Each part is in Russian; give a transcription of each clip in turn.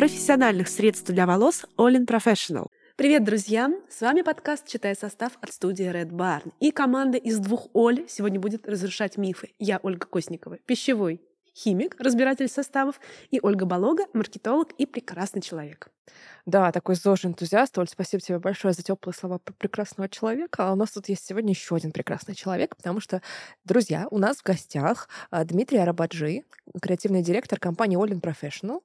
профессиональных средств для волос All Professional. Привет, друзья! С вами подкаст «Читай состав» от студии Red Barn. И команда из двух Оль сегодня будет разрушать мифы. Я Ольга Косникова, пищевой химик, разбиратель составов, и Ольга Болога, маркетолог и прекрасный человек. Да, такой зожий энтузиаст. Оль, спасибо тебе большое за теплые слова про прекрасного человека. А у нас тут есть сегодня еще один прекрасный человек, потому что, друзья, у нас в гостях а, Дмитрий Арабаджи, креативный директор компании in Professional.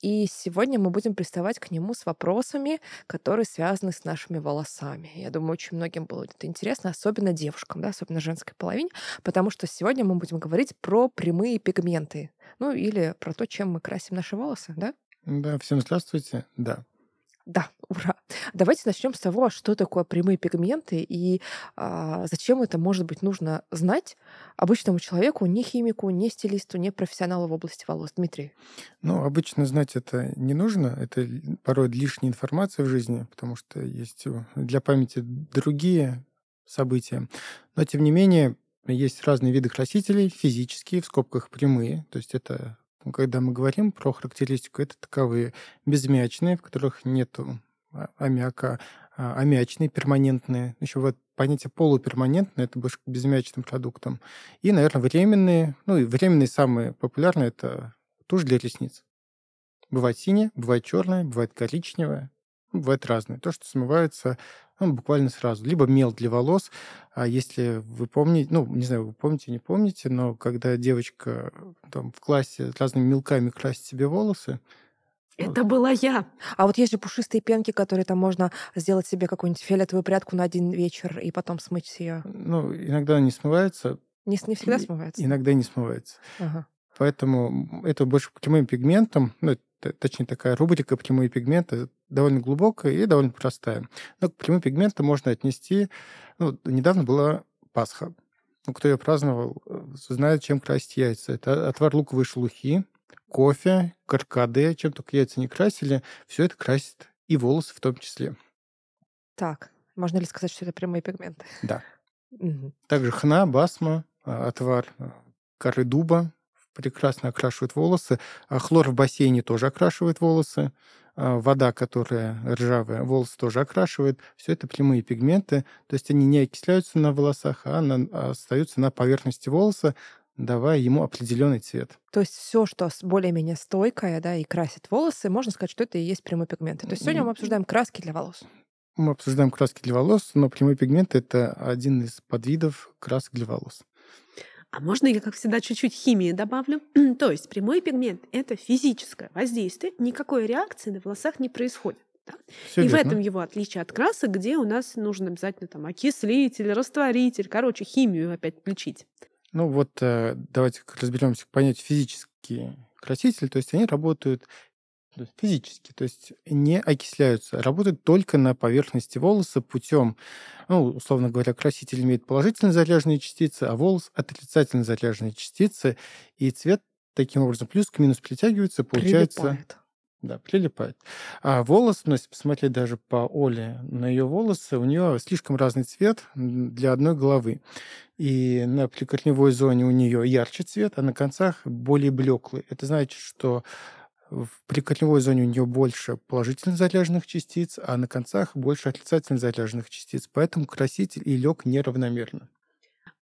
И сегодня мы будем приставать к нему с вопросами, которые связаны с нашими волосами. Я думаю, очень многим будет это интересно, особенно девушкам, да, особенно женской половине, потому что сегодня мы будем говорить про прямые пигменты. Ну, или про то, чем мы красим наши волосы, да? Да, всем здравствуйте. Да, да, ура. Давайте начнем с того, что такое прямые пигменты и а, зачем это может быть нужно знать обычному человеку, не химику, не стилисту, не профессионалу в области волос. Дмитрий. Ну, обычно знать это не нужно. Это порой лишняя информация в жизни, потому что есть для памяти другие события. Но, тем не менее, есть разные виды красителей, физические, в скобках прямые, то есть это когда мы говорим про характеристику, это таковые безмячные, в которых нет а, аммиака, а аммиачные, перманентные. Еще вот понятие полуперманентное, это больше к безмячным продуктам. И, наверное, временные. Ну, и временные самые популярные – это тушь для ресниц. Бывает синяя, бывает черная, бывает коричневая, бывает разные. То, что смывается ну, буквально сразу. Либо мел для волос. А если вы помните, ну, не знаю, вы помните, не помните, но когда девочка там в классе разными мелками красит себе волосы, это была я. А вот есть же пушистые пенки, которые там можно сделать себе какую-нибудь фиолетовую прядку на один вечер и потом смыть ее. Ну, иногда они смываются. Не, не всегда смываются? Иногда не смываются. Ага. Поэтому это больше прямым пигментам, ну, точнее такая рубрика «Прямые пигменты» довольно глубокая и довольно простая. Но к прямым пигментам можно отнести... Ну, недавно была Пасха. Ну, кто ее праздновал, э, знает, чем красить яйца. Это отвар луковой шелухи, кофе, каркаде, чем только яйца не красили. Все это красит и волосы в том числе. Так, можно ли сказать, что это прямые пигменты? Да. Также хна, басма, а, отвар а, коры дуба, прекрасно окрашивает волосы. А хлор в бассейне тоже окрашивает волосы. А вода, которая ржавая, волосы тоже окрашивает. Все это прямые пигменты. То есть они не окисляются на волосах, а на, остаются на поверхности волоса, давая ему определенный цвет. То есть все, что более-менее стойкое, да, и красит волосы, можно сказать, что это и есть прямые пигменты. То есть сегодня мы обсуждаем краски для волос. Мы обсуждаем краски для волос, но прямые пигменты это один из подвидов красок для волос. А можно я, как всегда, чуть-чуть химии добавлю? То есть прямой пигмент — это физическое воздействие, никакой реакции на волосах не происходит. Да? и верно. в этом его отличие от красок, где у нас нужно обязательно там окислитель, растворитель, короче, химию опять включить. Ну вот э, давайте разберемся к понятию физические красители, то есть они работают физически, то есть не окисляются, работают только на поверхности волоса путем, ну, условно говоря, краситель имеет положительно заряженные частицы, а волос отрицательно заряженные частицы, и цвет таким образом плюс к минус притягивается, получается... Прилипает. Да, прилипает. А волос, ну, если посмотреть даже по Оле на ее волосы, у нее слишком разный цвет для одной головы. И на прикорневой зоне у нее ярче цвет, а на концах более блеклый. Это значит, что в прикорневой зоне у нее больше положительно заряженных частиц, а на концах больше отрицательно заряженных частиц. Поэтому краситель и лег неравномерно.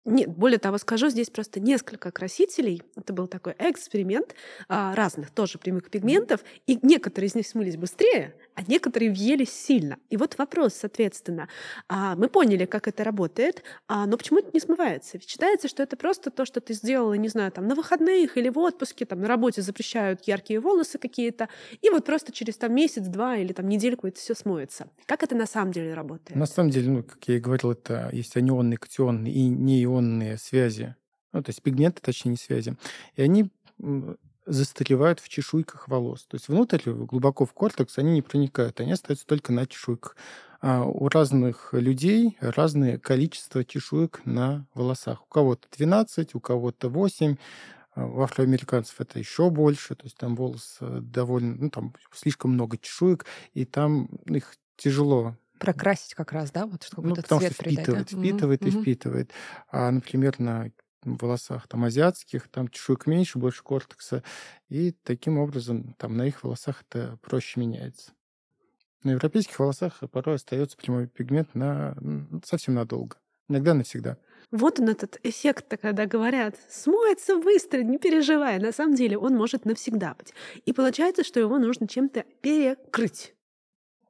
Нет, более того, скажу, здесь просто несколько красителей. Это был такой эксперимент а, разных тоже прямых пигментов, и некоторые из них смылись быстрее, а некоторые въелись сильно. И вот вопрос, соответственно, а, мы поняли, как это работает, а, но почему это не смывается? Ведь считается, что это просто то, что ты сделала, не знаю, там на выходных или в отпуске, там на работе запрещают яркие волосы какие-то, и вот просто через там месяц, два или там недельку это все смоется. Как это на самом деле работает? На самом деле, ну, как я и говорил, это есть анионные, катионные и неионные связи, ну, то есть пигменты, точнее, не связи, и они застаревают в чешуйках волос. То есть внутрь, глубоко в кортекс, они не проникают, они остаются только на чешуйках. А у разных людей разное количество чешуек на волосах. У кого-то 12, у кого-то 8, а у афроамериканцев это еще больше, то есть там волос э, довольно, ну там слишком много чешуек, и там их тяжело прокрасить как раз, да, вот чтобы ну, потому цвет что впитывает, придать, да? впитывает mm-hmm. и впитывает. А, например, на волосах там азиатских, там чешуек меньше, больше кортекса, и таким образом там на их волосах это проще меняется. На европейских волосах порой остается прямой пигмент на совсем надолго, иногда навсегда. Вот он этот эффект, когда говорят, смоется быстро, не переживай. На самом деле он может навсегда быть. И получается, что его нужно чем-то перекрыть.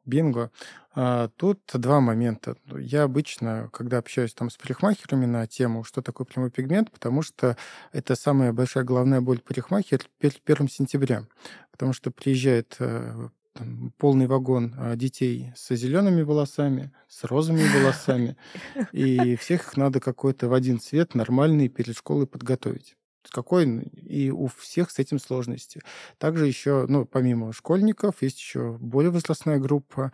Бинго. А, тут два момента. Я обычно, когда общаюсь там с парикмахерами на тему, что такое прямой пигмент, потому что это самая большая головная боль парикмахера перед 1 сентября. Потому что приезжает э, там, полный вагон а, детей с зелеными волосами, с розовыми волосами, и всех их надо какой-то в один цвет нормальный перед школой подготовить какой и у всех с этим сложности. Также еще, ну, помимо школьников, есть еще более возрастная группа.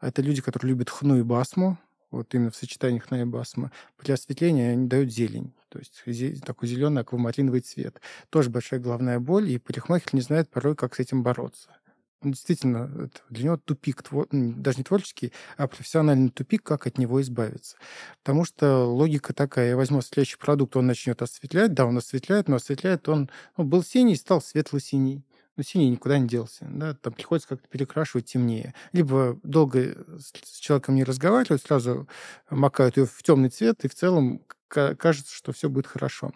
Это люди, которые любят хну и басму, вот именно в сочетании хна и басма. При осветлении они дают зелень, то есть такой зеленый аквамариновый цвет. Тоже большая головная боль, и парикмахер не знает порой, как с этим бороться. Ну, действительно, для него тупик, даже не творческий, а профессиональный тупик, как от него избавиться. Потому что логика такая, я возьму следующий продукт, он начнет осветлять, да, он осветляет, но осветляет он, ну, был синий, стал светло-синий. Но синий никуда не делся. Да? Там приходится как-то перекрашивать темнее. Либо долго с человеком не разговаривать, сразу макают ее в темный цвет, и в целом кажется, что все будет хорошо.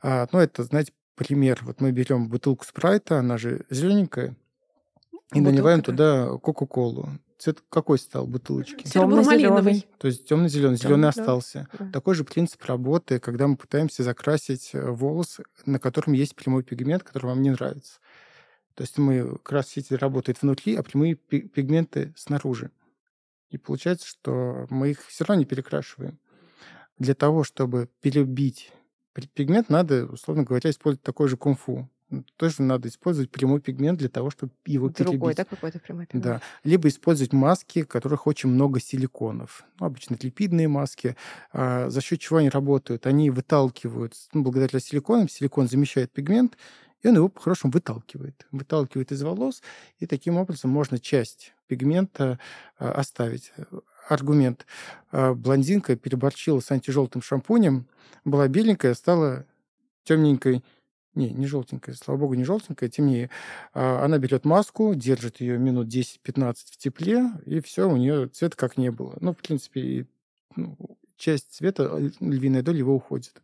А, ну, это, знаете, пример. Вот мы берем бутылку спрайта, она же зелененькая, и наливаем туда Кока-Колу. Цвет какой стал бутылочки? Темно-зеленый. То есть темно-зеленый, зеленый остался. Да. Такой же принцип работы, когда мы пытаемся закрасить э, волос, на котором есть прямой пигмент, который вам не нравится. То есть мы краситель работает внутри, а прямые пигменты снаружи. И получается, что мы их все равно не перекрашиваем. Для того, чтобы перебить пигмент, надо, условно говоря, использовать такой же кунг-фу тоже надо использовать прямой пигмент для того, чтобы его Другой, перебить. да, какой-то прямой пигмент? Да. Либо использовать маски, в которых очень много силиконов. Ну, обычно это липидные маски. А за счет чего они работают? Они выталкивают, ну, благодаря силиконам, силикон замещает пигмент, и он его по-хорошему выталкивает. Выталкивает из волос, и таким образом можно часть пигмента а, оставить. Аргумент. А, блондинка переборчила с антижелтым шампунем, была беленькая, стала темненькой, не, не желтенькая, слава богу, не желтенькая, темнее. А, она берет маску, держит ее минут 10-15 в тепле, и все, у нее цвет как не было. Ну, в принципе, ну, часть цвета, львиная доля его уходит.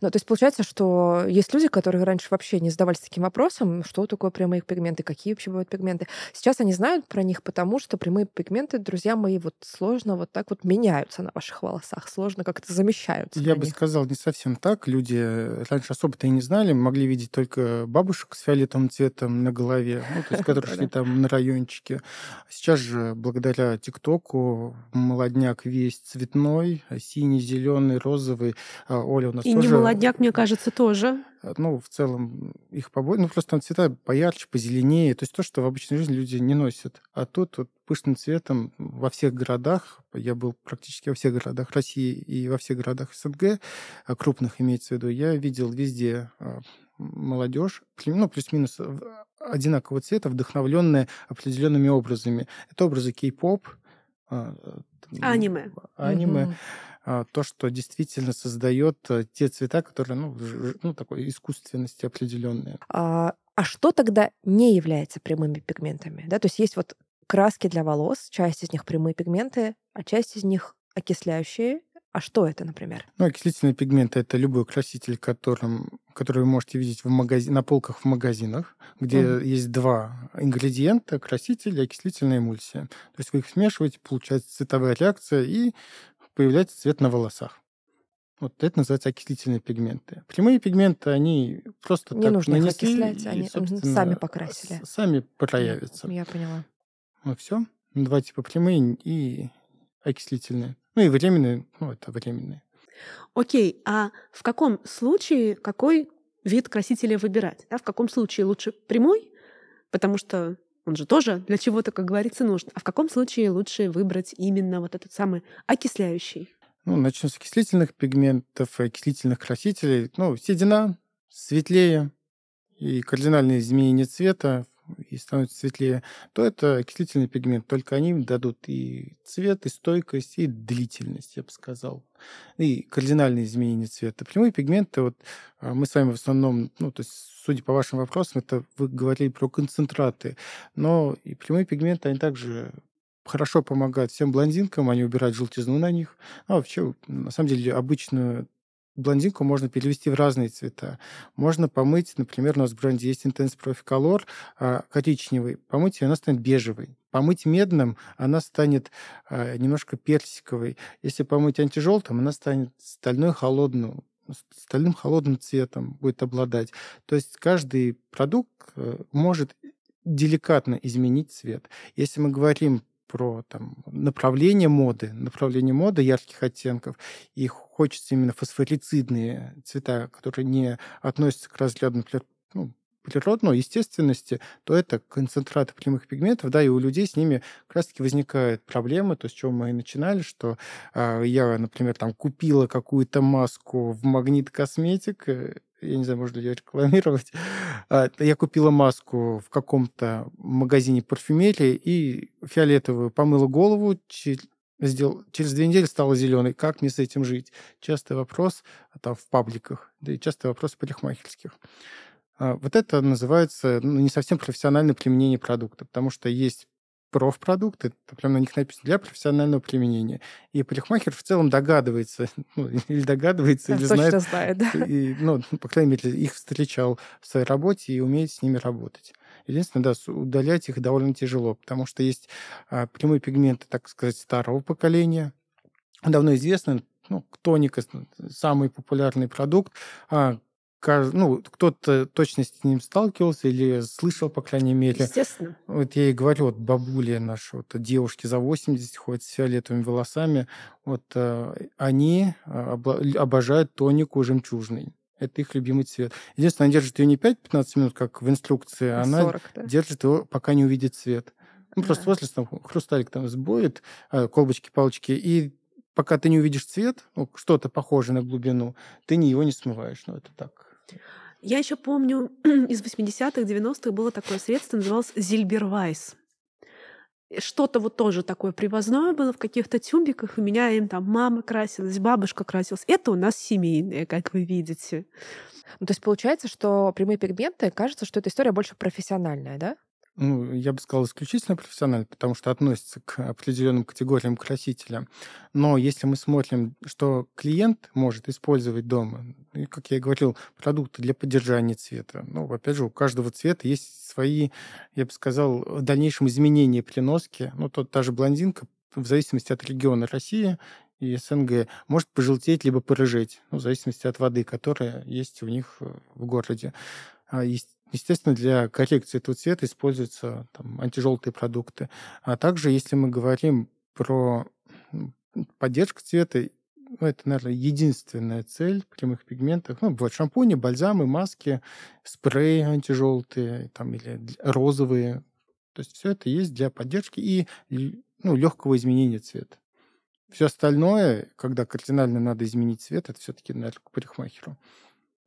Ну, то есть получается, что есть люди, которые раньше вообще не задавались таким вопросом, что такое прямые пигменты, какие вообще бывают пигменты. Сейчас они знают про них, потому что прямые пигменты, друзья мои, вот сложно вот так вот меняются на ваших волосах, сложно как-то замещаются. Я бы них. сказал, не совсем так. Люди раньше особо-то и не знали, могли видеть только бабушек с фиолетовым цветом на голове, ну, то есть, которые шли там на райончике. Сейчас же, благодаря ТикТоку, молодняк весь цветной, синий, зеленый, розовый. А, Оля у нас и тоже... не молодняк, мне кажется, тоже. Э, ну, в целом, их побольше. Ну, просто там цвета поярче, позеленее. То есть то, что в обычной жизни люди не носят. А тут вот пышным цветом во всех городах, я был практически во всех городах России и во всех городах СНГ, а крупных имеется в виду, я видел везде а, молодежь, ну, плюс-минус одинакового цвета, вдохновленная определенными образами. Это образы кей-поп, аниме. Аниме. Угу. А, то, что действительно создает э, те цвета, которые, ну, ну такой искусственности определенные. А, а что тогда не является прямыми пигментами? Да? То есть есть вот краски для волос, часть из них прямые пигменты, а часть из них окисляющие, а что это, например? Ну, окислительные пигменты — это любой краситель, которым, который вы можете видеть в магази... на полках в магазинах, где mm. есть два ингредиента — краситель и окислительная эмульсия. То есть вы их смешиваете, получается цветовая реакция, и появляется цвет на волосах. Вот это называется окислительные пигменты. Прямые пигменты, они просто Не так нужно нанесли, их окислять, они сами покрасили. Сами проявятся. Я поняла. Ну все. Два типа прямые и окислительные. Ну и временные, ну это временные. Окей, а в каком случае какой вид красителя выбирать? Да? В каком случае лучше прямой, потому что он же тоже для чего-то, как говорится, нужен. А в каком случае лучше выбрать именно вот этот самый окисляющий? Ну, начнем с окислительных пигментов, окислительных красителей. Ну, седина, светлее и кардинальные изменения цвета и становится светлее, то это окислительный пигмент. Только они дадут и цвет, и стойкость, и длительность, я бы сказал. И кардинальные изменения цвета. Прямые пигменты, вот а, мы с вами в основном, ну, то есть, судя по вашим вопросам, это вы говорили про концентраты, но и прямые пигменты, они также хорошо помогают всем блондинкам, они убирают желтизну на них. А вообще, на самом деле, обычную блондинку можно перевести в разные цвета. Можно помыть, например, у нас в бренде есть Intense Profi Color а, коричневый. Помыть ее, она станет бежевой. Помыть медным, она станет а, немножко персиковой. Если помыть антижелтым, она станет стальной холодным, стальным холодным цветом будет обладать. То есть каждый продукт э, может деликатно изменить цвет. Если мы говорим про там, направление моды, направление моды ярких оттенков, и хочется именно фосфорицидные цвета, которые не относятся к разряду ну, природной естественности, то это концентраты прямых пигментов, да, и у людей с ними как раз-таки возникают проблемы, то, с чего мы и начинали, что э, я, например, там купила какую-то маску в Магнит Косметик, э, я не знаю, можно ли ее рекламировать. А, я купила маску в каком-то магазине парфюмерии и фиолетовую помыла голову, сделал, через две недели стала зеленой. Как мне с этим жить? Частый вопрос а, там в пабликах, да и частый вопрос парикмахерских. А, вот это называется ну, не совсем профессиональное применение продукта, потому что есть профпродукты, прям на них написано для профессионального применения. И парикмахер в целом догадывается, ну, или догадывается, или знает, знает да. и, ну, по крайней мере, их встречал в своей работе и умеет с ними работать. Единственное, да, удалять их довольно тяжело, потому что есть а, прямые пигменты, так сказать, старого поколения. Давно известно, ну, тоника, самый популярный продукт, а, ну, кто-то точно с ним сталкивался или слышал, по крайней мере. Естественно. Вот я и говорю, вот бабуля наша, вот девушки за 80 ходят с фиолетовыми волосами, вот э, они а, обожают тонику жемчужный. Это их любимый цвет. Единственное, она держит ее не 5-15 минут, как в инструкции, а она 40, да? держит его, пока не увидит цвет. Ну, да. просто там, хрусталик там сбоит, а, колбочки, палочки, и пока ты не увидишь цвет, ну, что-то похожее на глубину, ты не его не смываешь. Ну, это так, я еще помню, из 80-х, 90-х было такое средство, называлось Зильбервайс. Что-то вот тоже такое привозное было в каких-то тюбиках. У меня им там мама красилась, бабушка красилась. Это у нас семейное, как вы видите. Ну, то есть получается, что прямые пигменты, кажется, что эта история больше профессиональная, да? Ну, я бы сказал, исключительно профессионально, потому что относится к определенным категориям красителя. Но если мы смотрим, что клиент может использовать дома, и, как я и говорил, продукты для поддержания цвета, ну, опять же, у каждого цвета есть свои, я бы сказал, в дальнейшем изменения при носке. Ну, тот, та же блондинка, в зависимости от региона России и СНГ, может пожелтеть либо порыжеть, ну, в зависимости от воды, которая есть у них в городе. А есть Естественно, для коррекции этого цвета используются там, антижелтые продукты. А также, если мы говорим про поддержку цвета, ну, это, наверное, единственная цель прямых пигментов. Ну, бывают шампуни, бальзамы, маски, спреи антижелтые там, или розовые. То есть все это есть для поддержки и ну, легкого изменения цвета. Все остальное, когда кардинально надо изменить цвет, это все-таки, наверное, к парикмахеру.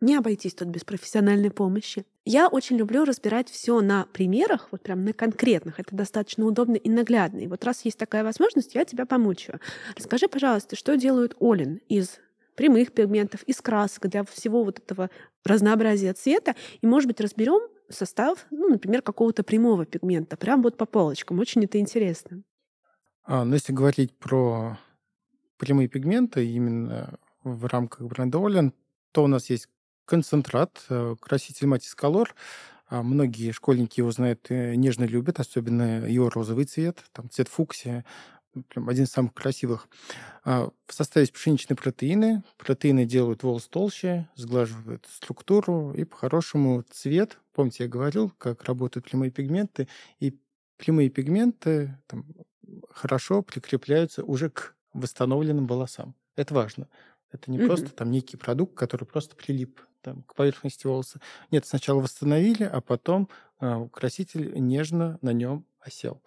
Не обойтись тут без профессиональной помощи. Я очень люблю разбирать все на примерах, вот прям на конкретных. Это достаточно удобно и наглядно. И вот раз есть такая возможность, я тебя помучаю. Расскажи, пожалуйста, что делают Олин из прямых пигментов, из красок, для всего вот этого разнообразия цвета. И, может быть, разберем состав, ну, например, какого-то прямого пигмента, прям вот по полочкам. Очень это интересно. А, ну, если говорить про прямые пигменты именно в рамках бренда Олин, то у нас есть концентрат, э, краситель Матис Color. А многие школьники его знают и нежно любят, особенно его розовый цвет, там цвет фуксия, прям один из самых красивых. А, в составе есть пшеничные протеины. Протеины делают волос толще, сглаживают структуру и по-хорошему цвет. Помните, я говорил, как работают прямые пигменты. И прямые пигменты там, хорошо прикрепляются уже к восстановленным волосам. Это важно. Это не mm-hmm. просто там некий продукт, который просто прилип там, к поверхности волоса. Нет, сначала восстановили, а потом э, краситель нежно на нем осел.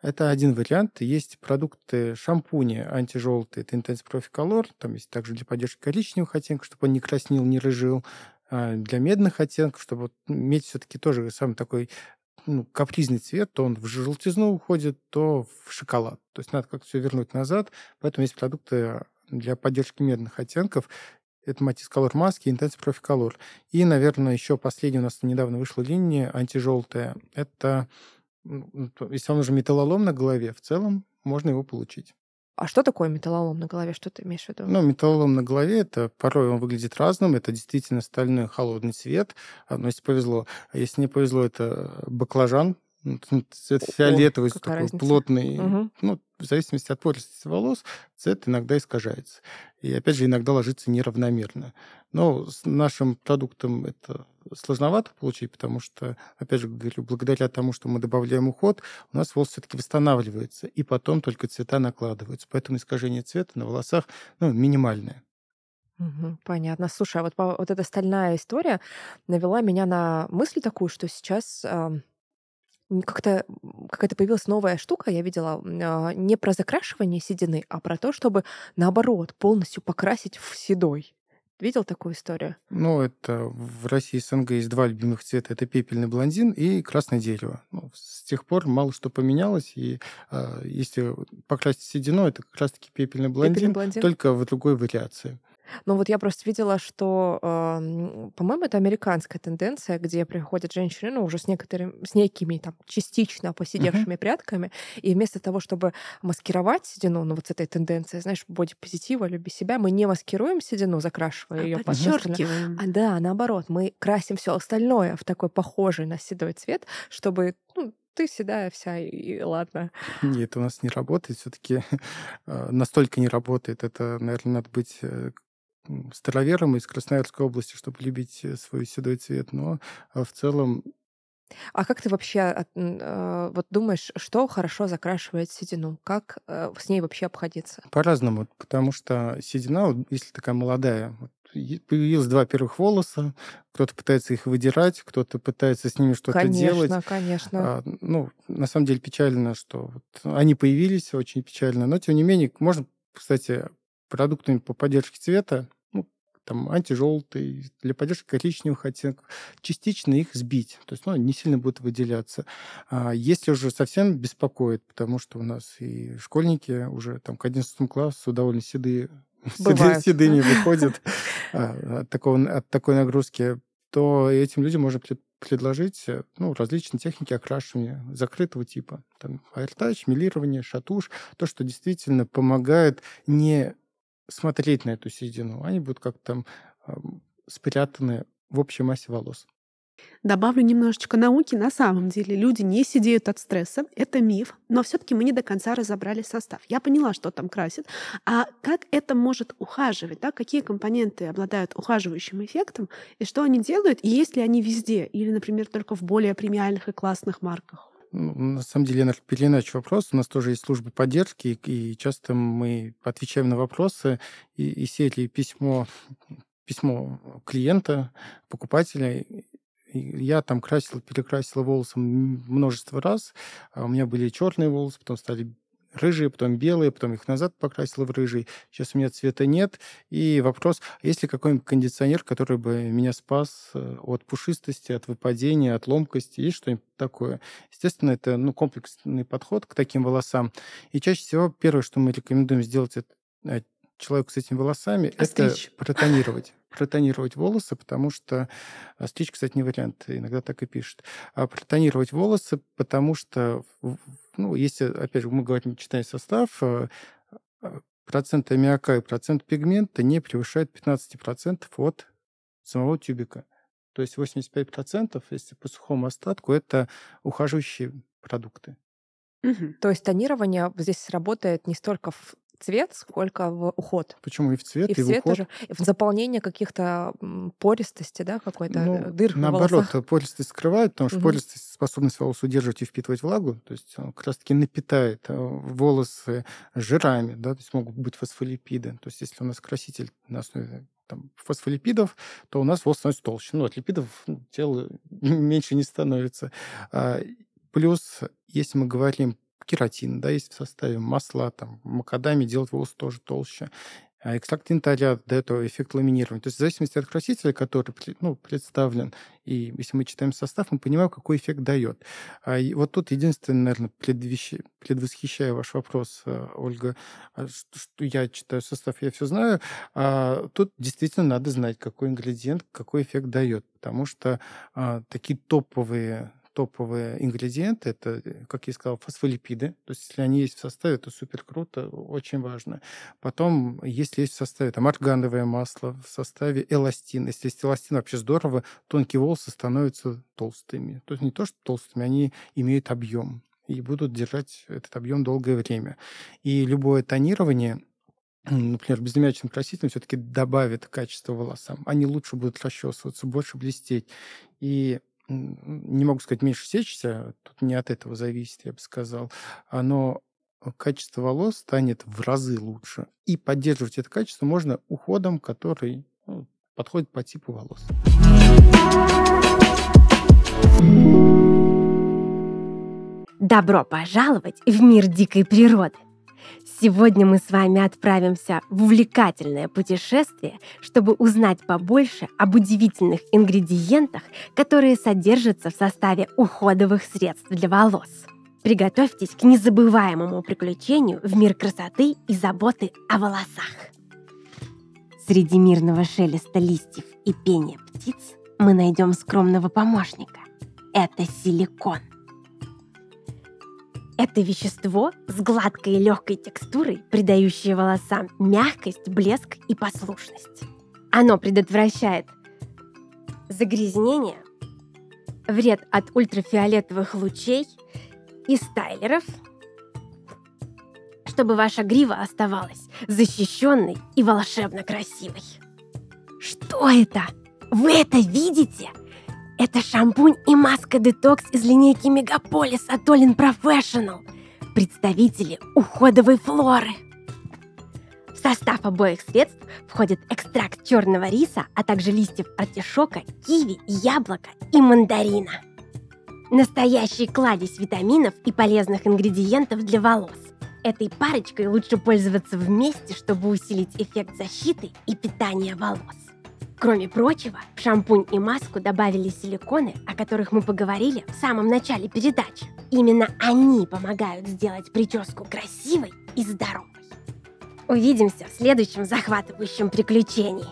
Это один вариант. Есть продукты шампуни антижелтые, это Intense Profi Color. Там есть также для поддержки коричневых оттенков, чтобы он не краснил, не рыжил. А для медных оттенков, чтобы медь все-таки тоже самый такой ну, капризный цвет, то он в желтизну уходит, то в шоколад. То есть надо как-то все вернуть назад. Поэтому есть продукты для поддержки медных оттенков. Это Matisse Color Mask и Intense Profi Color. И, наверное, еще последняя у нас недавно вышла линия антижелтая. Это, если он уже металлолом на голове, в целом можно его получить. А что такое металлолом на голове? Что ты имеешь в виду? Ну, металлолом на голове, это порой он выглядит разным. Это действительно стальной холодный цвет. А, но если повезло. А если не повезло, это баклажан ну, цвет фиолетовый, такой разница? плотный. Угу. Ну, в зависимости от пористости волос, цвет иногда искажается. И, опять же, иногда ложится неравномерно. Но с нашим продуктом это сложновато получить, потому что, опять же, говорю, благодаря тому, что мы добавляем уход, у нас волос все-таки восстанавливается, и потом только цвета накладываются. Поэтому искажение цвета на волосах ну, минимальное. Угу, понятно. Слушай, а вот, вот эта стальная история навела меня на мысль такую, что сейчас э, как-то какая-то появилась новая штука, я видела, а, не про закрашивание седины, а про то, чтобы, наоборот, полностью покрасить в седой. Видел такую историю? Ну, это в России СНГ есть два любимых цвета. Это пепельный блондин и красное дерево. Ну, с тех пор мало что поменялось. И э, если покрасить седину, это как раз-таки пепельный блондин, пепельный блондин, только в другой вариации. Ну вот я просто видела, что, э, по-моему, это американская тенденция, где приходят женщины, ну, уже с некоторыми, с некими там частично посидевшими uh-huh. прядками, и вместо того, чтобы маскировать седину, ну вот с этой тенденцией, знаешь, боди-позитива, люби себя, мы не маскируем седину, закрашивая а ее подчеркиваем. А да, наоборот, мы красим все остальное в такой похожий на седой цвет, чтобы ну, ты седая вся, и ладно. Нет, у нас не работает. Все-таки а, настолько не работает. Это, наверное, надо быть э, старовером из Красноярской области, чтобы любить э, свой седой цвет, но а, в целом а как ты вообще э, вот думаешь, что хорошо закрашивает седину? Как э, с ней вообще обходиться? По-разному, потому что седина, вот, если такая молодая, вот, появилось два первых волоса, кто-то пытается их выдирать, кто-то пытается с ними что-то делать. Конечно, конечно. А, ну, на самом деле печально, что вот они появились, очень печально, но тем не менее, можно, кстати, продуктами по поддержке цвета, там, антижелтый, для поддержки коричневых оттенков, частично их сбить. То есть, ну, не сильно будет выделяться. А если уже совсем беспокоит, потому что у нас и школьники уже там к 11 классу довольно седые Бывает. седыми выходят а, от, такого, от такой нагрузки, то этим людям можно предложить ну, различные техники окрашивания закрытого типа. Там аэртач, милирование, шатуш. То, что действительно помогает не смотреть на эту седину. Они будут как-то там спрятаны в общей массе волос. Добавлю немножечко науки. На самом деле люди не сидеют от стресса. Это миф. Но все таки мы не до конца разобрали состав. Я поняла, что там красит. А как это может ухаживать? Да? Какие компоненты обладают ухаживающим эффектом? И что они делают? И есть ли они везде? Или, например, только в более премиальных и классных марках? На самом деле, я переиначу вопрос. У нас тоже есть служба поддержки, и часто мы отвечаем на вопросы и, и серии письмо, письмо клиента, покупателя. Я там красил, перекрасил волосы множество раз. А у меня были черные волосы, потом стали рыжие, потом белые, потом их назад покрасила в рыжий. Сейчас у меня цвета нет. И вопрос, а есть ли какой-нибудь кондиционер, который бы меня спас э, от пушистости, от выпадения, от ломкости? Есть что-нибудь такое? Естественно, это ну, комплексный подход к таким волосам. И чаще всего первое, что мы рекомендуем сделать это э, человеку с этими волосами, Остричь. это протонировать протонировать волосы, потому что а, стричь, кстати, не вариант, иногда так и пишут. А протонировать волосы, потому что, ну, если, опять же, мы говорим, читая состав, а, а, процент аммиака и процент пигмента не превышает 15% от самого тюбика. То есть 85%, если по сухому остатку, это ухаживающие продукты. Угу. То есть тонирование здесь работает не столько в цвет, сколько в уход. Почему и в цвет, и, и в цвет уход? Тоже. В заполнение каких-то пористости, да, какой-то ну, э, дыр Наоборот, волосах. пористость скрывает, потому что угу. пористость способность волос удерживать и впитывать влагу, то есть он как раз-таки напитает э, волосы жирами, да, то есть могут быть фосфолипиды. То есть если у нас краситель на основе там, фосфолипидов, то у нас волос становится толще. Ну, от липидов ну, тело меньше не становится. А, плюс, если мы говорим кератин, да, есть в составе масла, там, макадами делать волосы тоже толще. А экстракт янтаря дает эффект ламинирования. То есть в зависимости от красителя, который ну, представлен, и если мы читаем состав, мы понимаем, какой эффект дает. А вот тут единственное, наверное, предвещ... предвосхищая ваш вопрос, э, Ольга, а что я читаю состав, я все знаю, а тут действительно надо знать, какой ингредиент, какой эффект дает, потому что а, такие топовые топовые ингредиенты, это, э, как я сказал, фосфолипиды. То есть, если они есть в составе, то супер круто, очень важно. Потом, если есть в составе там органовое масло, в составе эластин. Если есть эластин, вообще здорово, тонкие волосы становятся толстыми. То есть не то, что толстыми, они имеют объем и будут держать этот объем долгое время. И любое тонирование например, безымячным красителем все-таки добавит качество волосам. Они лучше будут расчесываться, больше блестеть. И не могу сказать меньше сечься, тут не от этого зависит, я бы сказал, но качество волос станет в разы лучше. И поддерживать это качество можно уходом, который ну, подходит по типу волос. Добро пожаловать в мир дикой природы! Сегодня мы с вами отправимся в увлекательное путешествие, чтобы узнать побольше об удивительных ингредиентах, которые содержатся в составе уходовых средств для волос. Приготовьтесь к незабываемому приключению в мир красоты и заботы о волосах. Среди мирного шелеста листьев и пения птиц мы найдем скромного помощника. Это силикон. Это вещество с гладкой и легкой текстурой, придающее волосам мягкость, блеск и послушность. Оно предотвращает загрязнение, вред от ультрафиолетовых лучей и стайлеров, чтобы ваша грива оставалась защищенной и волшебно красивой. Что это? Вы это видите? Это шампунь и маска детокс из линейки Мегаполис Olin Professional. Представители уходовой флоры. В состав обоих средств входит экстракт черного риса, а также листьев артишока, киви, яблока и мандарина. Настоящий кладезь витаминов и полезных ингредиентов для волос. Этой парочкой лучше пользоваться вместе, чтобы усилить эффект защиты и питания волос. Кроме прочего, в шампунь и маску добавили силиконы, о которых мы поговорили в самом начале передачи. Именно они помогают сделать прическу красивой и здоровой. Увидимся в следующем захватывающем приключении.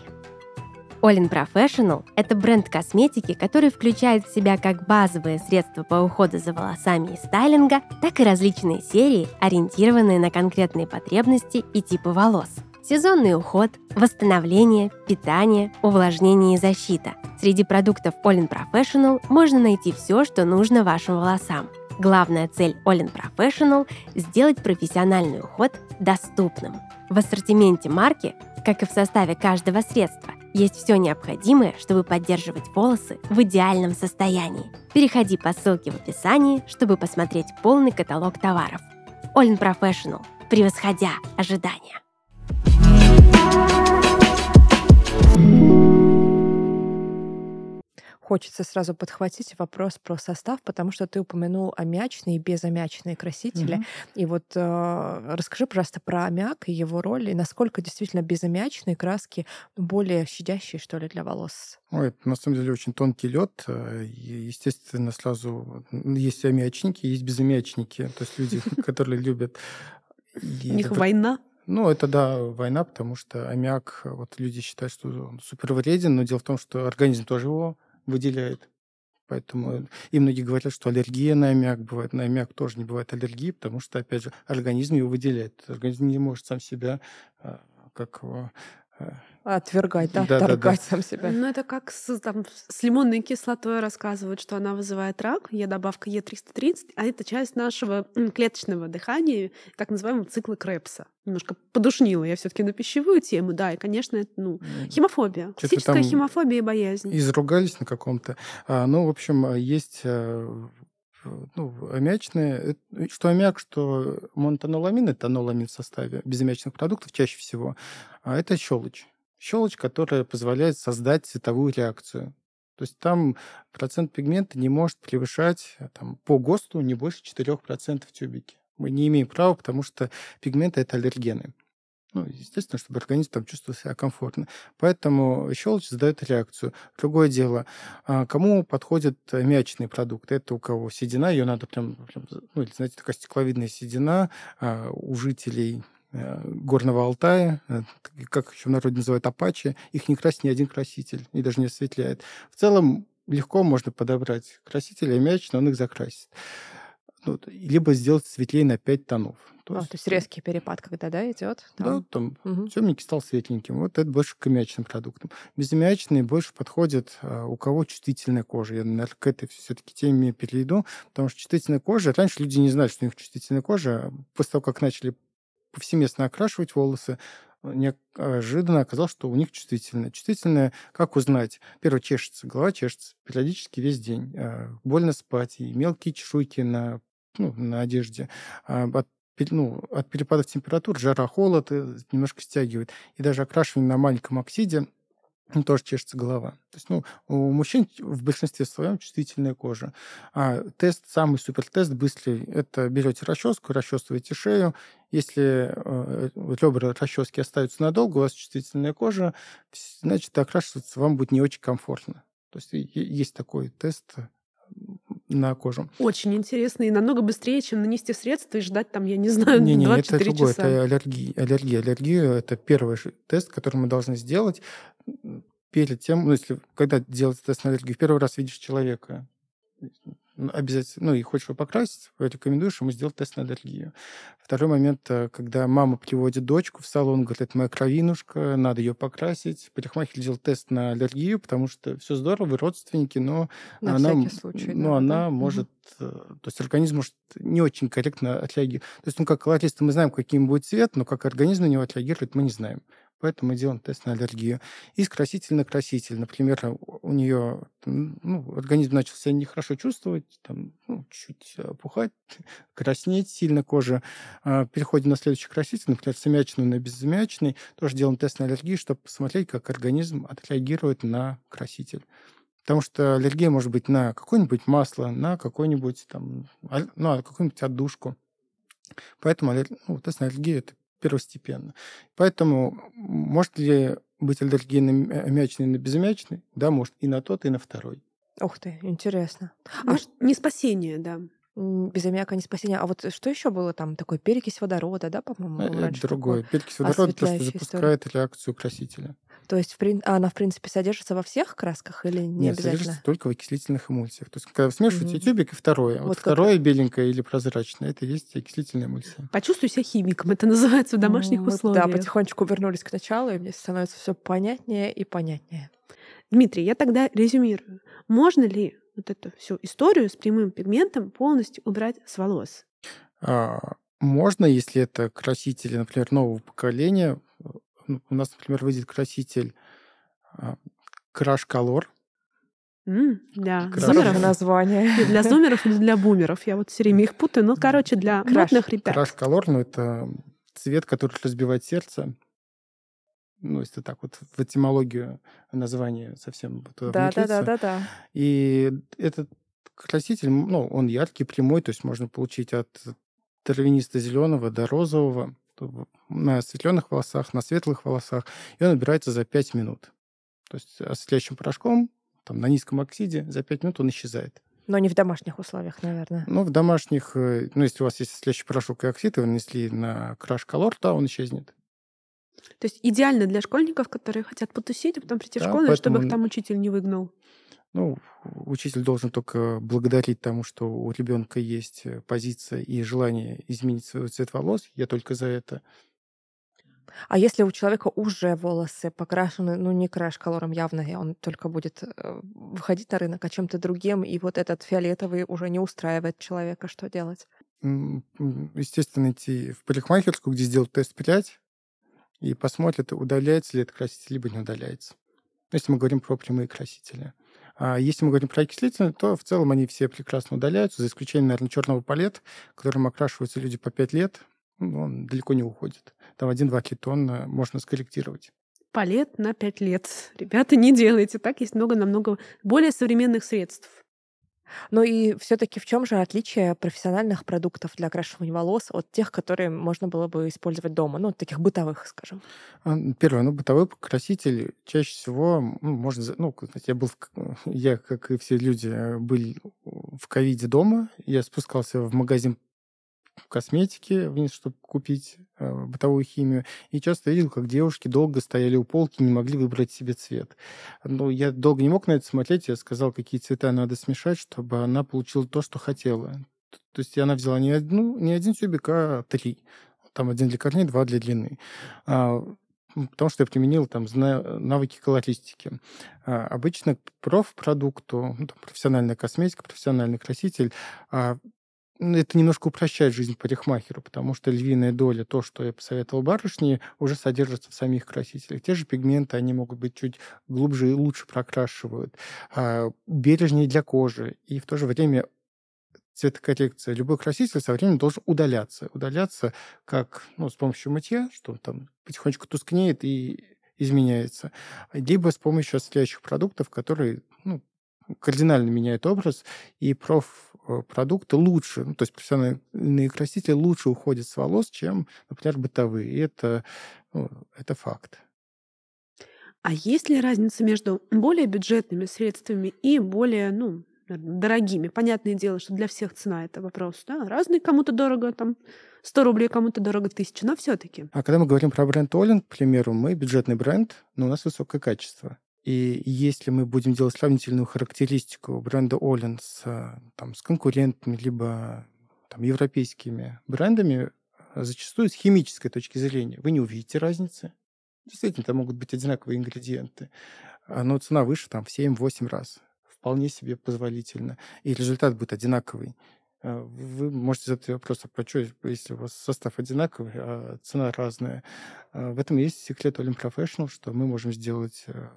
Olin Professional – это бренд косметики, который включает в себя как базовые средства по уходу за волосами и стайлинга, так и различные серии, ориентированные на конкретные потребности и типы волос – сезонный уход, восстановление, питание, увлажнение и защита. Среди продуктов Olin Professional можно найти все, что нужно вашим волосам. Главная цель Olin Professional – сделать профессиональный уход доступным. В ассортименте марки, как и в составе каждого средства, есть все необходимое, чтобы поддерживать волосы в идеальном состоянии. Переходи по ссылке в описании, чтобы посмотреть полный каталог товаров. Olin Professional, превосходя ожидания. Хочется сразу подхватить вопрос про состав, потому что ты упомянул аммиачные и безаммиачные красители. Угу. И вот э, расскажи, пожалуйста, про аммиак и его роль, и насколько действительно безаммиачные краски более щадящие, что ли, для волос. Ой, это на самом деле очень тонкий лед. Э, естественно, сразу есть аммиачники, есть безаммиачники. То есть люди, которые любят... У них война. Ну, это, да, война, потому что аммиак, вот люди считают, что он супер вреден, но дело в том, что организм тоже его выделяет. Поэтому и многие говорят, что аллергия на аммиак бывает. На аммиак тоже не бывает аллергии, потому что, опять же, организм его выделяет. Организм не может сам себя а, как Отвергать, да, да торгать да, да. сам себя. Ну, это как с, там, с лимонной кислотой рассказывают, что она вызывает рак, Е-добавка Е330, а это часть нашего клеточного дыхания, так называемого цикла Крепса. Немножко подушнила я все таки на пищевую тему, да, и, конечно, это, ну, химофобия, Что-то классическая химофобия и боязнь. Изругались на каком-то. А, ну, в общем, есть э, ну, аммиачные, что аммиак, что монтаноламин, это аноламин в составе безаммиачных продуктов чаще всего, а это щелочь. Щелочь, которая позволяет создать цветовую реакцию. То есть там процент пигмента не может превышать там, по ГОСТу не больше 4% в тюбике. Мы не имеем права, потому что пигменты — это аллергены. Ну, естественно, чтобы организм там чувствовал себя комфортно. Поэтому щелочь задает реакцию. Другое дело, а, кому подходят мячные продукты? Это у кого седина, ее надо прям, прям ну, или, знаете, такая стекловидная седина а, у жителей э, Горного Алтая, э, как еще в народе называют апачи, их не красит ни один краситель и даже не осветляет. В целом легко можно подобрать краситель и мяч, но он их закрасит ну, либо сделать светлее на 5 тонов. То, а, есть, то есть резкий перепад, когда, да, идет? Там... Да, там угу. темненький стал светленьким. Вот это больше к аммиачным продуктам. Безаммиачные больше подходят а, у кого чувствительная кожа. Я, наверное, к этой все-таки теме перейду, потому что чувствительная кожа... Раньше люди не знали, что у них чувствительная кожа. После того, как начали повсеместно окрашивать волосы, неожиданно оказалось, что у них чувствительная. Чувствительная, как узнать? Первое, чешется, голова чешется периодически весь день. А, больно спать, и мелкие чешуйки на ну, на одежде, а, от ну, от перепадов температур, жара, холод э, немножко стягивает. И даже окрашивание на маленьком оксиде ну, тоже чешется голова. То есть, ну, у мужчин в большинстве своем чувствительная кожа. А тест, самый супер тест быстрый, это берете расческу, расчесываете шею. Если э, ребра расчески остаются надолго, у вас чувствительная кожа, значит, окрашиваться вам будет не очень комфортно. То есть есть такой тест на кожу. Очень интересно и намного быстрее, чем нанести средства и ждать там, я не знаю, не, не, 24 это другое, часа. Это аллергия. Аллергия. Аллергия – это первый тест, который мы должны сделать перед тем, ну, если когда делать тест на аллергию, в первый раз видишь человека, обязательно, ну, и хочешь его покрасить, рекомендуешь ему сделать тест на аллергию. Второй момент, э, когда мама приводит дочку в салон, говорит, это моя кровинушка, надо ее покрасить. Парикмахер делал тест на аллергию, потому что все здорово, вы родственники, но на она, случай, но да, она да? может, угу. то есть организм может не очень корректно отреагировать. То есть, ну, как колористы мы знаем, каким будет цвет, но как организм на него отреагирует, мы не знаем. Поэтому мы делаем тест на аллергию. И краситель на краситель. Например, у нее ну, организм начал себя нехорошо чувствовать, там, ну, чуть опухать, краснеть сильно кожа. А, переходим на следующий краситель, например, самячный на беззамячный. Тоже делаем тест на аллергию, чтобы посмотреть, как организм отреагирует на краситель. Потому что аллергия может быть на какое-нибудь масло, на какой-нибудь там, ну, на какую-нибудь отдушку. Поэтому ну, тест на аллергию – это первостепенно. Поэтому может ли быть аллергия на аммиачный и на безаммиачный? Да, может. И на тот, и на второй. Ух ты, интересно. А не спасение, да. Без аммиака не спасение. А вот что еще было там? Такой перекись водорода, да, по-моему? Это раньше другое. Перекись водорода просто запускает история. реакцию красителя. То есть а она, в принципе, содержится во всех красках или не Нет, обязательно? содержится только в окислительных эмульсиях. То есть, когда вы смешиваете угу. тюбик и второе, вот, вот второе как... беленькое или прозрачное, это есть окислительная эмульсия. Почувствуй себя химиком, это называется в домашних ну, условиях. Да, потихонечку вернулись к началу, и мне становится все понятнее и понятнее. Дмитрий, я тогда резюмирую. Можно ли вот эту всю историю с прямым пигментом полностью убрать с волос? А, можно, если это красители, например, нового поколения, у нас, например, выйдет краситель Crash Color. Mm, для Краш... зумеров название. для зумеров или для бумеров. Я вот все время их путаю. Ну, короче, для Crash. модных ребят. Crash Color, ну, это цвет, который разбивает сердце. Ну, если так вот в этимологию название совсем да, да, да, да, да. И этот краситель, ну, он яркий, прямой, то есть можно получить от травянисто-зеленого до розового на осветленных волосах, на светлых волосах, и он убирается за 5 минут. То есть осветляющим порошком там, на низком оксиде за 5 минут он исчезает. Но не в домашних условиях, наверное. Ну, в домашних, э, ну, если у вас есть осветляющий порошок и оксид, и вы нанесли на краш колор, то он исчезнет. То есть идеально для школьников, которые хотят потусить, а потом прийти да, в школу, поэтому... чтобы их там учитель не выгнал. Ну, учитель должен только благодарить тому, что у ребенка есть э, позиция и желание изменить свой цвет волос. Я только за это. А если у человека уже волосы покрашены, ну, не краш-колором явно, и он только будет э, выходить на рынок, а чем-то другим, и вот этот фиолетовый уже не устраивает человека, что делать? Естественно, идти в парикмахерскую, где сделают тест 5, и посмотрят, удаляется ли это краситель, либо не удаляется. Если мы говорим про прямые красители. А если мы говорим про окислительные, то в целом они все прекрасно удаляются, за исключением, наверное, черного палет, которым окрашиваются люди по 5 лет, ну, он далеко не уходит. Там 1-2 кетона можно скорректировать. Палет на 5 лет. Ребята, не делайте так. Есть много намного более современных средств. Ну и все-таки в чем же отличие профессиональных продуктов для окрашивания волос от тех, которые можно было бы использовать дома, ну, таких бытовых, скажем? А, Первое, ну, бытовой краситель чаще всего, ну, можно, ну, я был, в я, как и все люди, э, был в ковиде дома, я спускался в магазин косметики вниз, чтобы купить э, бытовую химию, и часто видел, как девушки долго стояли у полки, не могли выбрать себе цвет. Ну, я долго не мог на это смотреть, я сказал, какие цвета надо смешать, чтобы она получила то, что хотела. То есть она взяла не, одну, не один тюбик, а три. Там один для корней, два для длины. А, потому что я применил там навыки колористики. А, обычно профпродукту, ну, там, профессиональная косметика, профессиональный краситель, а, это немножко упрощает жизнь парикмахеру, потому что львиная доля, то, что я посоветовал барышне, уже содержится в самих красителях. Те же пигменты, они могут быть чуть глубже и лучше прокрашивают, а, бережнее для кожи. И в то же время цветокоррекция. Любой краситель со временем должен удаляться. Удаляться как ну, с помощью мытья, что там потихонечку тускнеет и изменяется, либо с помощью осветляющих продуктов, которые ну, кардинально меняют образ, и профпродукты лучше, ну, то есть профессиональные красители лучше уходят с волос, чем, например, бытовые. И это, ну, это факт. А есть ли разница между более бюджетными средствами и более, ну, дорогими? Понятное дело, что для всех цена это вопрос, да? Разный, кому-то дорого, там, 100 рублей, кому-то дорого 1000, но все таки А когда мы говорим про бренд Олин, к примеру, мы бюджетный бренд, но у нас высокое качество. И если мы будем делать сравнительную характеристику бренда Олин с, э, там, с конкурентами, либо там, европейскими брендами, э, зачастую с химической точки зрения вы не увидите разницы. Действительно, там могут быть одинаковые ингредиенты, а, но цена выше там, в 7-8 раз. Вполне себе позволительно. И результат будет одинаковый. А, Вы можете задать вопрос, а что, если у вас состав одинаковый, а цена разная? А, В этом есть секрет Olin Professional, что мы можем сделать э,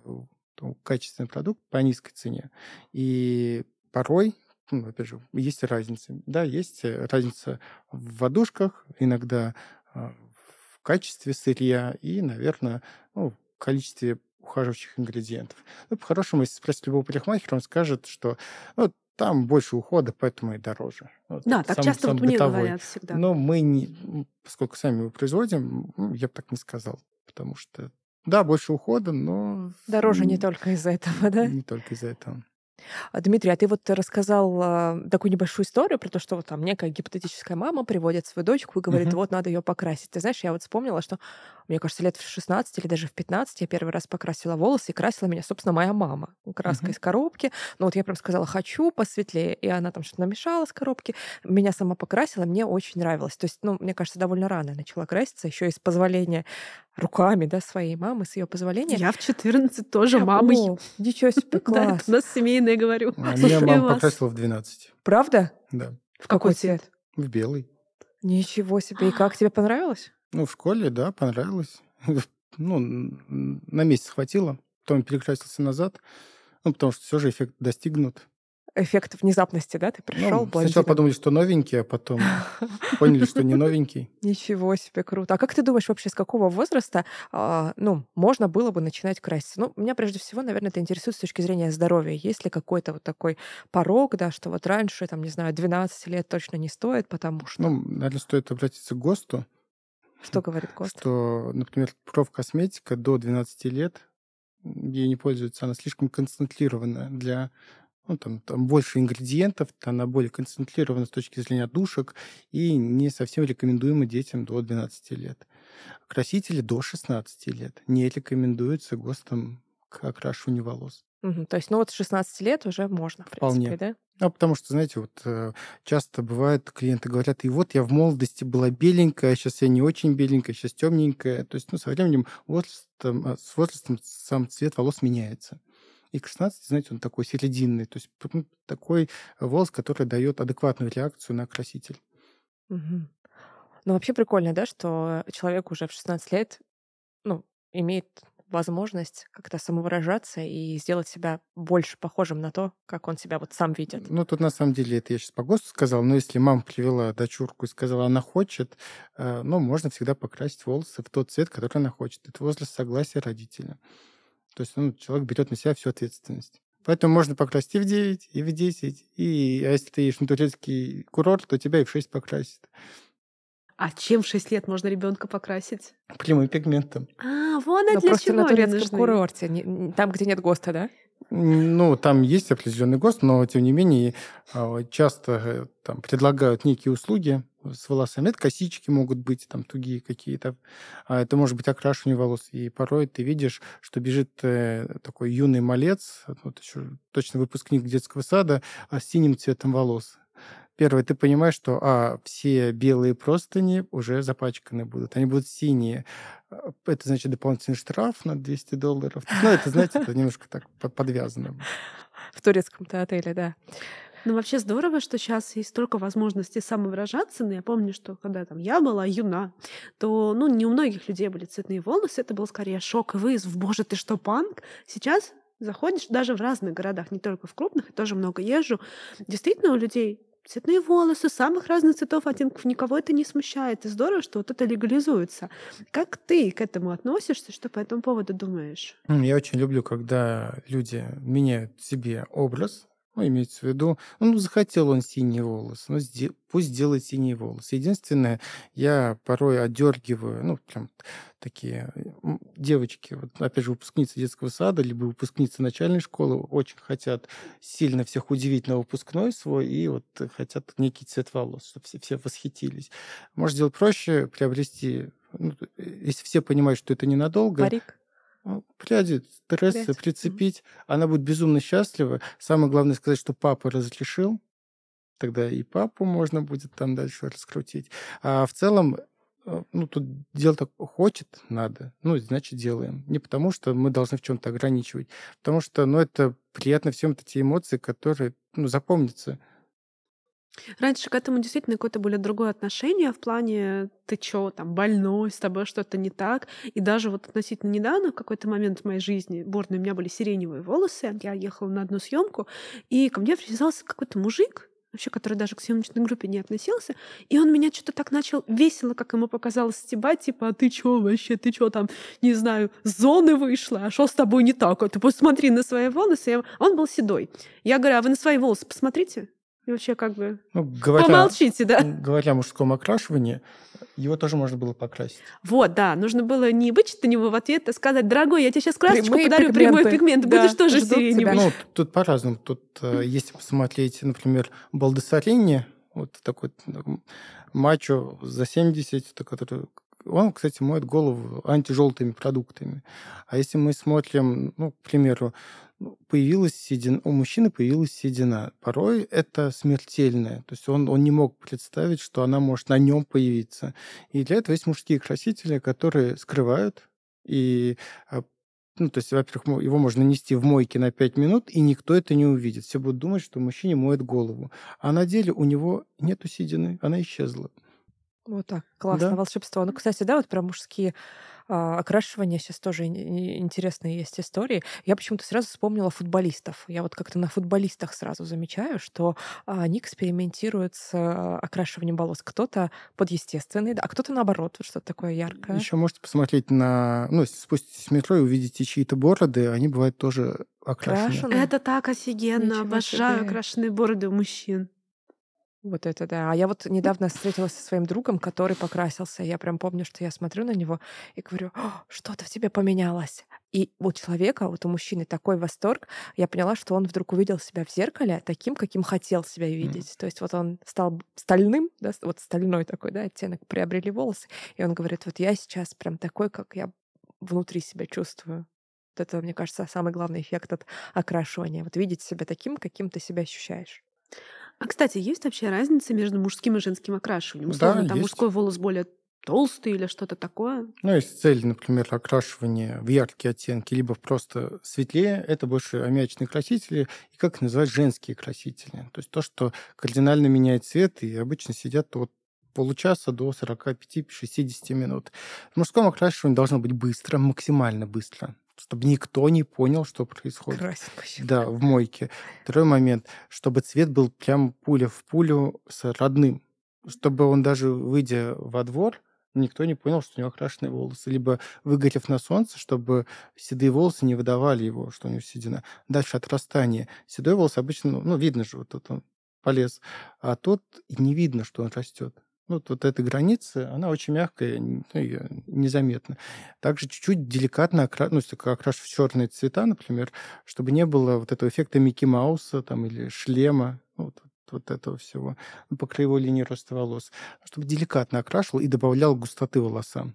ну, качественный продукт по низкой цене. И порой, ну, опять же, есть разница. Да, есть э, разница в водушках, иногда в качестве сырья и, наверное, ну, в количестве ухаживающих ингредиентов. Ну, по-хорошему, если спросить любого парикмахера, он скажет, что ну, там больше ухода, поэтому и дороже. Вот Да, так сам- часто сам вот мне бытовой. говорят всегда. Но мы, не, поскольку сами его производим, я бы так не сказал. Потому что, да, больше ухода, но Дороже не только из-за этого, да? не только из-за этого. А, Дмитрий, а ты вот рассказал а, такую небольшую историю про то, что вот там некая гипотетическая мама приводит свою дочку и говорит, Мгм. вот надо ее покрасить. Ты знаешь, я вот вспомнила, что мне кажется, лет в 16 или даже в 15 я первый раз покрасила волосы, и красила меня, собственно, моя мама. Краска Мгм. из коробки. Ну вот я прям сказала, хочу посветлее, и она там что-то намешала с коробки. Меня сама покрасила, мне очень нравилось. То есть, ну, мне кажется, довольно рано начала краситься, еще и с руками, да, своей мамы, с ее позволения. Я в 14 тоже мамой. О, ничего себе, Да, класс. это у нас семейное, говорю. А Меня мама покрасила в 12. Правда? Да, В какой цвет? в белый. Ничего себе. И как тебе понравилось? Ну, в школе, да, понравилось. Ну, на месяц хватило. Потом перекрасился назад. Ну, потому что все же эффект достигнут. Эффект внезапности, да? Ты пришел, Ну, сначала подумали, что новенький, а потом поняли, что не новенький. Ничего себе, круто. А как ты думаешь, вообще с какого возраста, а, ну, можно было бы начинать краситься? Ну, меня прежде всего, наверное, это интересует с точки зрения здоровья. Есть ли какой-то вот такой порог, да, что вот раньше, там, не знаю, 12 лет точно не стоит, потому что... Ну, наверное, стоит обратиться к ГОСТу, что говорит ГОСТ? что, например, профкосметика до 12 лет, ей не пользуется, она слишком концентрирована для ну, там, там больше ингредиентов, она более концентрирована с точки зрения душек и не совсем рекомендуема детям до 12 лет. Красители до 16 лет не рекомендуются ГОСТом к окрашиванию волос. Мгм. То есть, ну, вот с 16 лет уже можно, в Вполне. принципе, да? А потому что, знаете, вот э, часто бывает, клиенты говорят, и вот я в молодости была беленькая, сейчас я не очень беленькая, сейчас темненькая. То есть, ну, со временем возрастом, а, с возрастом сам цвет волос меняется. И к 16, знаете, он такой серединный, то есть такой волос, который дает адекватную реакцию на краситель. Мгм. Ну, вообще прикольно, да, что человек уже в 16 лет, ну, имеет возможность как-то самовыражаться и сделать себя больше похожим на то, как он себя вот сам видит. Ну, тут на самом деле это я сейчас по ГОСТу сказал, но если мама привела дочурку и сказала, она хочет, э, ну, можно всегда покрасить волосы в тот цвет, который она хочет. Это возле согласия родителя. То есть ну, человек берет на себя всю ответственность. Поэтому можно покрасить и в 9, и в 10. И, а если ты едешь на турецкий курорт, то тебя и в 6 покрасит. А чем в 6 лет можно ребенка покрасить? Прямым пигментом. А, вон это для просто чего на турецком нужны. курорте, не- там, где нет ГОСТа, да? Ну, там есть определенный ГОСТ, но, тем не менее, а, часто э, там предлагают некие услуги с волосами. Это косички могут быть, там, тугие какие-то. А это может быть окрашивание волос. И порой ты видишь, что бежит э, такой юный малец, вот еще точно выпускник детского сада, а с синим цветом волос. Первое, ты понимаешь, что а, все белые простыни уже запачканы будут. Они будут синие. А, Это значит дополнительный штраф на 200 долларов. Ну, это, знаете, это немножко так по- подвязано. В турецком-то отеле, да. Ну, вообще здорово, что сейчас есть столько возможностей самовыражаться. Но я помню, что когда там я была юна, то, ну, не у многих людей были цветные волосы. Это был скорее шок и вызов. Боже, ты что, панк? Сейчас заходишь даже в разных городах, не только в крупных, я тоже много езжу. Действительно, у людей цветные волосы, самых разных цветов, оттенков, никого это не смущает. И здорово, что вот это легализуется. Как ты к этому относишься? Что по этому поводу думаешь? Я очень люблю, когда люди меняют себе образ, ну, имеется в виду, ну, захотел он синие волосы, ну, сде- пусть сделает синие волосы. Единственное, я порой отдергиваю, ну, прям такие девочки, вот, опять же, выпускницы детского сада, либо выпускницы начальной школы, очень хотят сильно всех удивить на выпускной свой, и вот хотят некий цвет волос, чтобы все, все восхитились. Может, сделать проще, приобрести, ну, если все понимают, что это ненадолго, Парик. Пряди, стрессы Прядь. прицепить. Она будет безумно счастлива. Самое главное сказать, что папа разрешил. Тогда и папу можно будет там дальше раскрутить. А в целом, э, ну, тут дело так хочет, надо. Ну, значит, делаем. Не потому, что мы должны в чем-то ограничивать. Потому что, ну, это приятно всем эти эмоции, которые, ну, запомнятся. Раньше к этому действительно какое-то более другое отношение в плане ты чё, там, больной, с тобой что-то не так. И даже вот относительно недавно, в какой-то момент в моей жизни, бурные, у меня были сиреневые волосы, я ехала на одну съемку, и ко мне привязался какой-то мужик, вообще, который даже к съемочной группе не относился, и он меня что-то так начал весело, как ему показалось, стебать, типа, а ты чё вообще, ты чё там, не знаю, с зоны вышла, а что с тобой не так? А ты посмотри на свои волосы. Он был седой. Я говорю, а вы на свои волосы посмотрите. И вообще как бы Ну, говоря, помолчите, да? говоря о мужском окрашивании, его тоже можно было покрасить. Вот, да, нужно было не вычить на него в ответ, а сказать, дорогой, я тебе сейчас красочку Прямые подарю, прямой пигменты. пигмент, Да, будешь тоже сиреневый. Ну, тут по-разному. Тут, э, если посмотреть, например, Балдессарини, вот такой мачо за 70, то который он, кстати, моет голову антижелтыми продуктами. А если мы смотрим, ну, к примеру, появилась седина, у мужчины появилась седина. Порой это смертельное. То есть он, он не мог представить, что она может на нем появиться. И для этого есть мужские красители, которые скрывают и а, ну, то есть, во-первых, его можно нести в мойке на 5 минут, и никто это не увидит. Все будут думать, что мужчине моет голову. А на деле у него нету седины, она исчезла. Вот так, классно, Да. волшебство. Ну, кстати, да, вот про мужские окрашивания сейчас тоже ин- ин- интересные есть истории. Я почему-то сразу вспомнила футболистов. Я вот как-то на футболистах сразу замечаю, что а, они экспериментируют с а, окрашиванием волос. Кто-то под естественный, да, а кто-то наоборот, вот что-то такое яркое. Еще можете посмотреть на... Ну, если спуститесь в метро и увидите чьи-то бороды, они бывают тоже окрашены. Крашеные. Это так офигенно, Ничего обожаю себе. окрашенные бороды у мужчин. Вот это да. А я вот недавно встретилась со своим другом, который покрасился. Я прям помню, что я смотрю на него и говорю, «О, что-то в тебе поменялось. И у человека, вот у мужчины такой восторг. Я поняла, что он вдруг увидел себя в зеркале таким, каким хотел себя видеть. То есть вот он стал стальным, да, вот стальной такой, да, оттенок, приобрели волосы. И он говорит, вот я сейчас прям такой, как я внутри себя чувствую. Вот это, мне кажется, самый главный эффект от окрашивания. Вот видеть себя таким, каким ты себя ощущаешь. А, кстати, есть вообще разница между мужским и женским окрашиванием? Да, Условно, там есть. мужской волос более толстый или что-то такое? Ну, если цель, например, окрашивание в яркие оттенки, либо просто светлее, это больше аммиачные красители, и как их называть женские красители. То есть то, что кардинально меняет цвет, и обычно сидят от получаса до 45-60 минут. В мужском окрашивании должно быть быстро, максимально быстро, чтобы никто не понял, что происходит. Щас. Да, в мойке. Второй момент, чтобы цвет был прям пуля в пулю с родным. Чтобы он даже, выйдя во двор, никто не понял, что у него окрашенные волосы. Либо выгорев на солнце, чтобы седые волосы не выдавали его, что у него седина. Дальше отрастание. Седой волос обычно, ну, видно же, вот тут он полез. А тут и не видно, что он растет. Вот, вот эта граница, она очень мягкая, ну, ее незаметно. Также чуть-чуть деликатно окра... ну, окрашивать в черные цвета, например, чтобы не было вот этого эффекта Микки Мауса там, или шлема. Вот, вот этого всего по краевой линии роста волос, чтобы деликатно окрашивал и добавлял густоты волосам.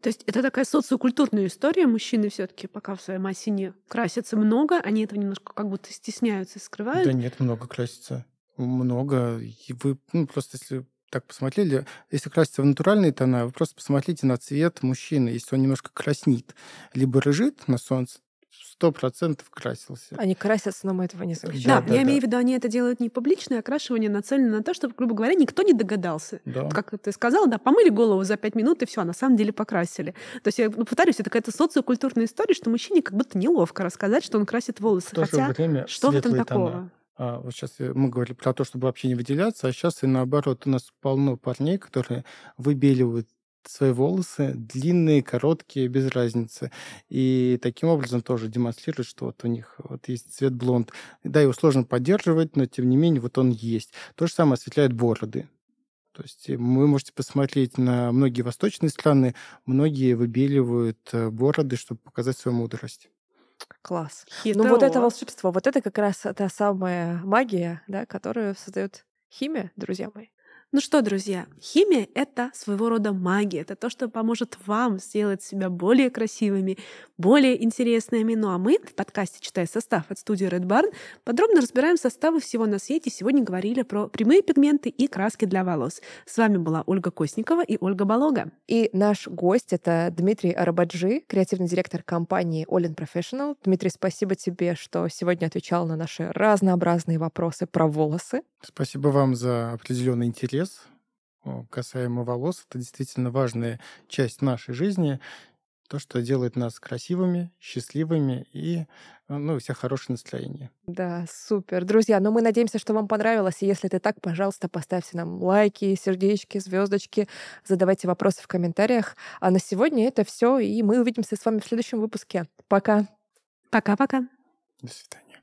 То есть это такая социокультурная история. Мужчины все-таки пока в своей массе не красятся много, они этого немножко как будто стесняются скрывают. Да нет, много красится. Много. И вы ну, просто если так посмотрели, если краситься в натуральные тона, вы просто посмотрите на цвет мужчины. Если он немножко краснит, либо рыжит на солнце, сто процентов красился. Они красятся, но мы этого не замечаем. Да, да, я да. имею в виду, они это делают не публичное окрашивание, нацелено на то, чтобы, грубо говоря, никто не догадался. Да. Вот как ты сказала, да, помыли голову за пять минут, и все, а на самом деле покрасили. То есть, я ну, повторюсь, это какая-то социокультурная история, что мужчине как будто неловко рассказать, что он красит волосы. В то Хотя, же время что в этом такого? Тона. А, вот сейчас мы говорили про то, чтобы вообще не выделяться, а сейчас и наоборот. У нас полно парней, которые выбеливают свои волосы длинные, короткие, без разницы. И таким образом тоже демонстрируют, что вот у них вот есть цвет блонд. Да, его сложно поддерживать, но тем не менее вот он есть. То же самое осветляют бороды. То есть вы можете посмотреть на многие восточные страны, многие выбеливают э, бороды, чтобы показать свою мудрость. Класс. Хитро. Ну вот это волшебство, вот это как раз та самая магия, да, которую создает химия, друзья мои. Ну что, друзья, химия — это своего рода магия. Это то, что поможет вам сделать себя более красивыми, более интересными. Ну а мы в подкасте «Читай состав» от студии Red Barn подробно разбираем составы всего на свете. Сегодня говорили про прямые пигменты и краски для волос. С вами была Ольга Косникова и Ольга Болога. И наш гость — это Дмитрий Арабаджи, креативный директор компании All in Professional. Дмитрий, спасибо тебе, что сегодня отвечал на наши разнообразные вопросы про волосы. Спасибо вам за определенный интерес касаемо волос. Это действительно важная часть нашей жизни. То, что делает нас красивыми, счастливыми и ну, у всех хорошее настроение. Да, супер. Друзья, ну мы надеемся, что вам понравилось. И если это так, пожалуйста, поставьте нам лайки, сердечки, звездочки, задавайте вопросы в комментариях. А на сегодня это все, и мы увидимся с вами в следующем выпуске. Пока. Пока-пока. До свидания.